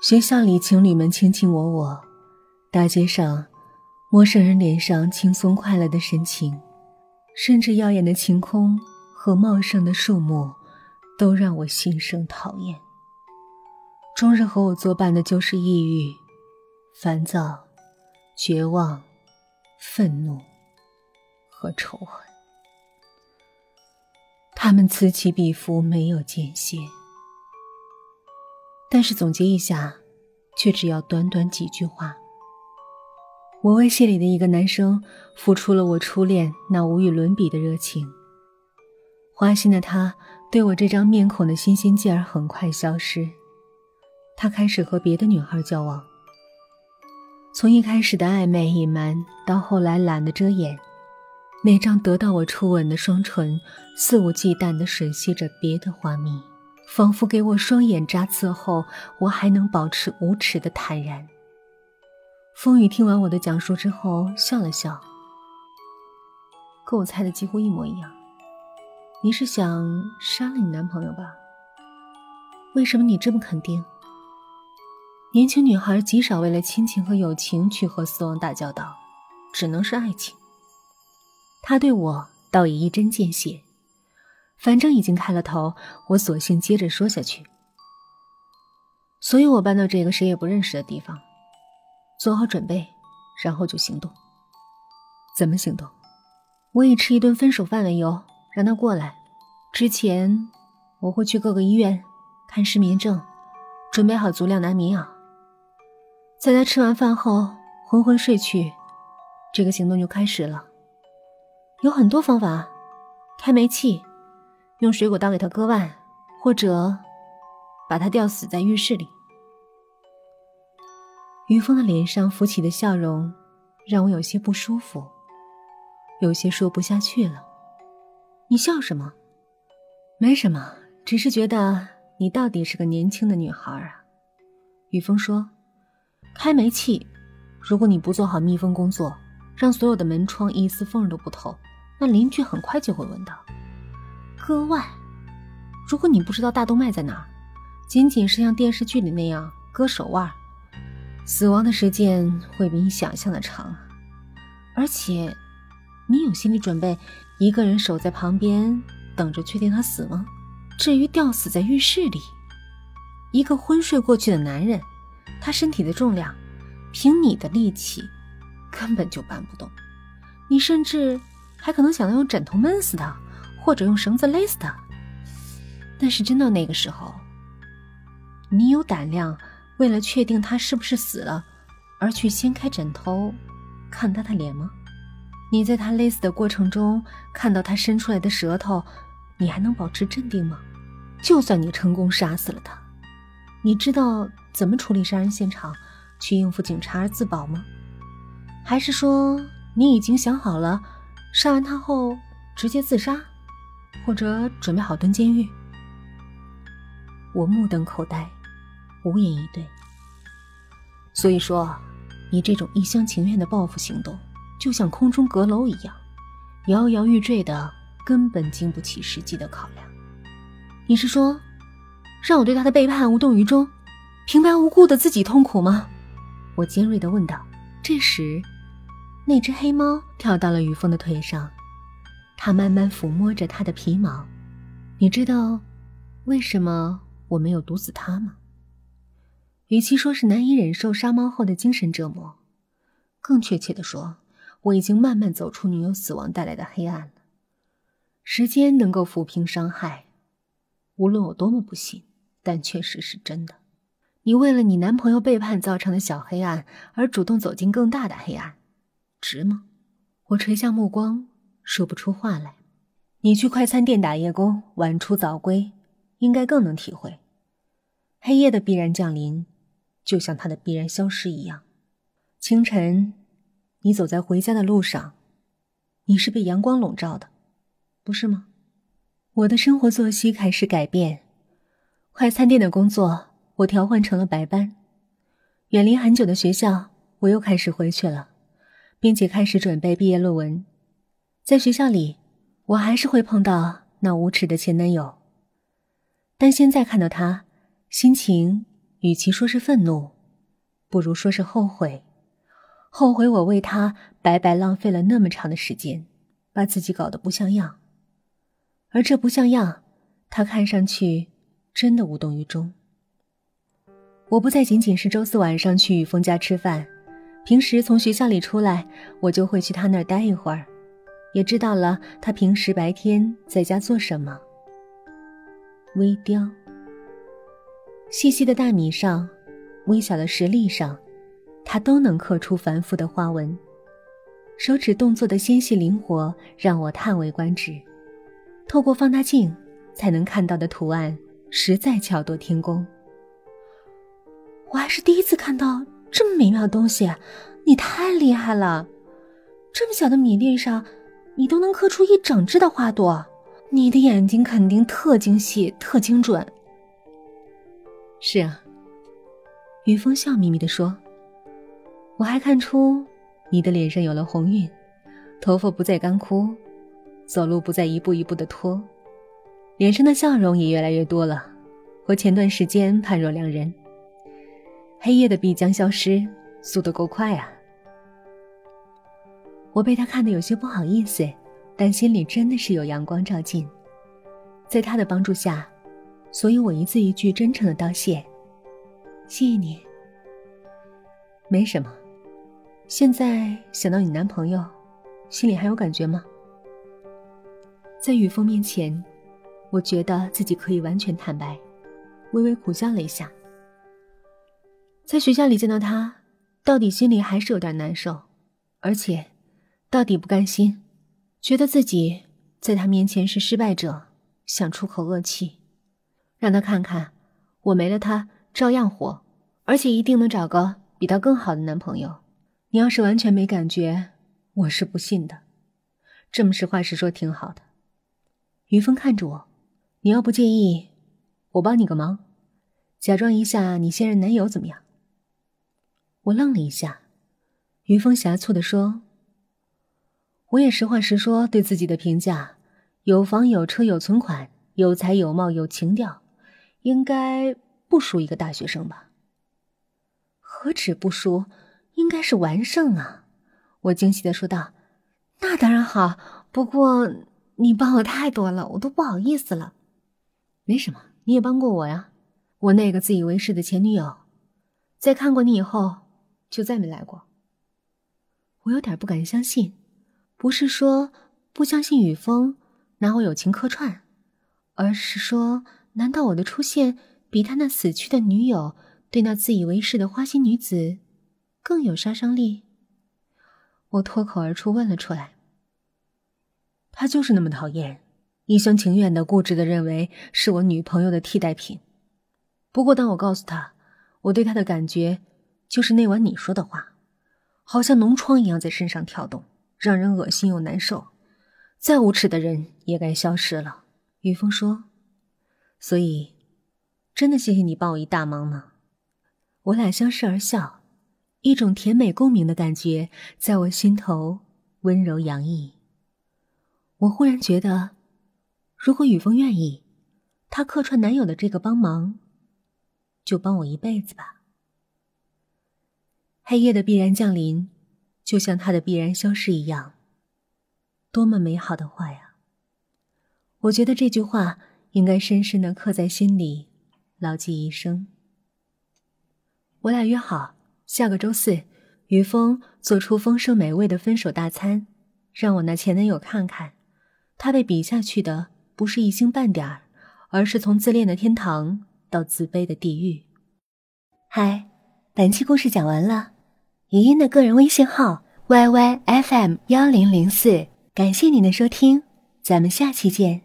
学校里情侣们卿卿我我，大街上陌生人脸上轻松快乐的神情，甚至耀眼的晴空和茂盛的树木，都让我心生讨厌。终日和我作伴的就是抑郁、烦躁、绝望、愤怒和仇恨。他们此起彼伏，没有间歇。但是总结一下，却只要短短几句话。我为戏里的一个男生付出了我初恋那无与伦比的热情。花心的他对我这张面孔的新鲜劲儿很快消失，他开始和别的女孩交往。从一开始的暧昧隐瞒，到后来懒得遮掩。那张得到我初吻的双唇，肆无忌惮地吮吸着别的花蜜，仿佛给我双眼扎刺后，我还能保持无耻的坦然。风雨听完我的讲述之后，笑了笑，跟我猜的几乎一模一样。你是想杀了你男朋友吧？为什么你这么肯定？年轻女孩极少为了亲情和友情去和死亡打交道，只能是爱情。他对我倒也一针见血，反正已经开了头，我索性接着说下去。所以我搬到这个谁也不认识的地方，做好准备，然后就行动。怎么行动？我以吃一顿分手饭为由，让他过来。之前我会去各个医院看失眠症，准备好足量的安眠药。在他吃完饭后昏昏睡去，这个行动就开始了。有很多方法，开煤气，用水果刀给他割腕，或者把他吊死在浴室里。于峰的脸上浮起的笑容让我有些不舒服，有些说不下去了。你笑什么？没什么，只是觉得你到底是个年轻的女孩啊。于峰说：“开煤气，如果你不做好密封工作，让所有的门窗一丝缝都不透。”那邻居很快就会闻到。割腕，如果你不知道大动脉在哪儿，仅仅是像电视剧里那样割手腕，死亡的时间会比你想象的长。而且，你有心理准备，一个人守在旁边等着确定他死吗？至于吊死在浴室里，一个昏睡过去的男人，他身体的重量，凭你的力气，根本就搬不动。你甚至。还可能想到用枕头闷死他，或者用绳子勒死他。但是真到那个时候，你有胆量为了确定他是不是死了，而去掀开枕头看他的脸吗？你在他勒死的过程中看到他伸出来的舌头，你还能保持镇定吗？就算你成功杀死了他，你知道怎么处理杀人现场，去应付警察而自保吗？还是说你已经想好了？杀完他后直接自杀，或者准备好蹲监狱。我目瞪口呆，无言以对。所以说，你这种一厢情愿的报复行动，就像空中阁楼一样，摇摇欲坠的，根本经不起实际的考量。你是说，让我对他的背叛无动于衷，平白无故的自己痛苦吗？我尖锐的问道。这时。那只黑猫跳到了于峰的腿上，他慢慢抚摸着他的皮毛。你知道为什么我没有毒死他吗？与其说是难以忍受杀猫后的精神折磨，更确切的说，我已经慢慢走出女友死亡带来的黑暗了。时间能够抚平伤害，无论我多么不信，但确实是真的。你为了你男朋友背叛造成的小黑暗，而主动走进更大的黑暗。值吗？我垂下目光，说不出话来。你去快餐店打夜工，晚出早归，应该更能体会黑夜的必然降临，就像它的必然消失一样。清晨，你走在回家的路上，你是被阳光笼罩的，不是吗？我的生活作息开始改变，快餐店的工作我调换成了白班，远离很久的学校，我又开始回去了。并且开始准备毕业论文，在学校里，我还是会碰到那无耻的前男友。但现在看到他，心情与其说是愤怒，不如说是后悔。后悔我为他白白浪费了那么长的时间，把自己搞得不像样。而这不像样，他看上去真的无动于衷。我不再仅仅是周四晚上去雨峰家吃饭，平时从学校里出来，我就会去他那儿待一会儿，也知道了他平时白天在家做什么。微雕，细细的大米上，微小的石粒上。他都能刻出繁复的花纹，手指动作的纤细灵活让我叹为观止。透过放大镜才能看到的图案，实在巧夺天工。我还是第一次看到这么美妙的东西，你太厉害了！这么小的米粒上，你都能刻出一整只的花朵，你的眼睛肯定特精细、特精准。是啊，云峰笑眯眯地说。我还看出，你的脸上有了红晕，头发不再干枯，走路不再一步一步的拖，脸上的笑容也越来越多了，和前段时间判若两人。黑夜的必将消失，速度够快啊！我被他看得有些不好意思，但心里真的是有阳光照进，在他的帮助下，所以我一字一句真诚的道谢，谢谢你。没什么。现在想到你男朋友，心里还有感觉吗？在雨峰面前，我觉得自己可以完全坦白，微微苦笑了一下。在学校里见到他，到底心里还是有点难受，而且，到底不甘心，觉得自己在他面前是失败者，想出口恶气，让他看看，我没了他照样活，而且一定能找个比他更好的男朋友。你要是完全没感觉，我是不信的。这么实话实说挺好的。于峰看着我，你要不介意，我帮你个忙，假装一下你现任男友怎么样？我愣了一下，于峰狭促的说：“我也实话实说对自己的评价，有房有车有存款，有才有貌有情调，应该不输一个大学生吧？何止不输？”应该是完胜啊！我惊喜的说道：“那当然好，不过你帮我太多了，我都不好意思了。没什么，你也帮过我呀。我那个自以为是的前女友，在看过你以后，就再没来过。我有点不敢相信，不是说不相信雨峰拿我友情客串，而是说，难道我的出现比他那死去的女友对那自以为是的花心女子？”更有杀伤力。我脱口而出问了出来。他就是那么讨厌，一厢情愿的、固执的认为是我女朋友的替代品。不过，当我告诉他我对他的感觉就是那晚你说的话，好像脓疮一样在身上跳动，让人恶心又难受。再无耻的人也该消失了。雨峰说：“所以，真的谢谢你帮我一大忙呢。”我俩相视而笑。一种甜美共鸣的感觉在我心头温柔洋溢。我忽然觉得，如果雨峰愿意，他客串男友的这个帮忙，就帮我一辈子吧。黑夜的必然降临，就像他的必然消失一样。多么美好的话呀！我觉得这句话应该深深的刻在心里，牢记一生。我俩约好。下个周四，于峰做出丰盛美味的分手大餐，让我那前男友看看，他被比下去的不是一星半点儿，而是从自恋的天堂到自卑的地狱。嗨，本期故事讲完了，语音的个人微信号 y y f m 幺零零四，感谢您的收听，咱们下期见。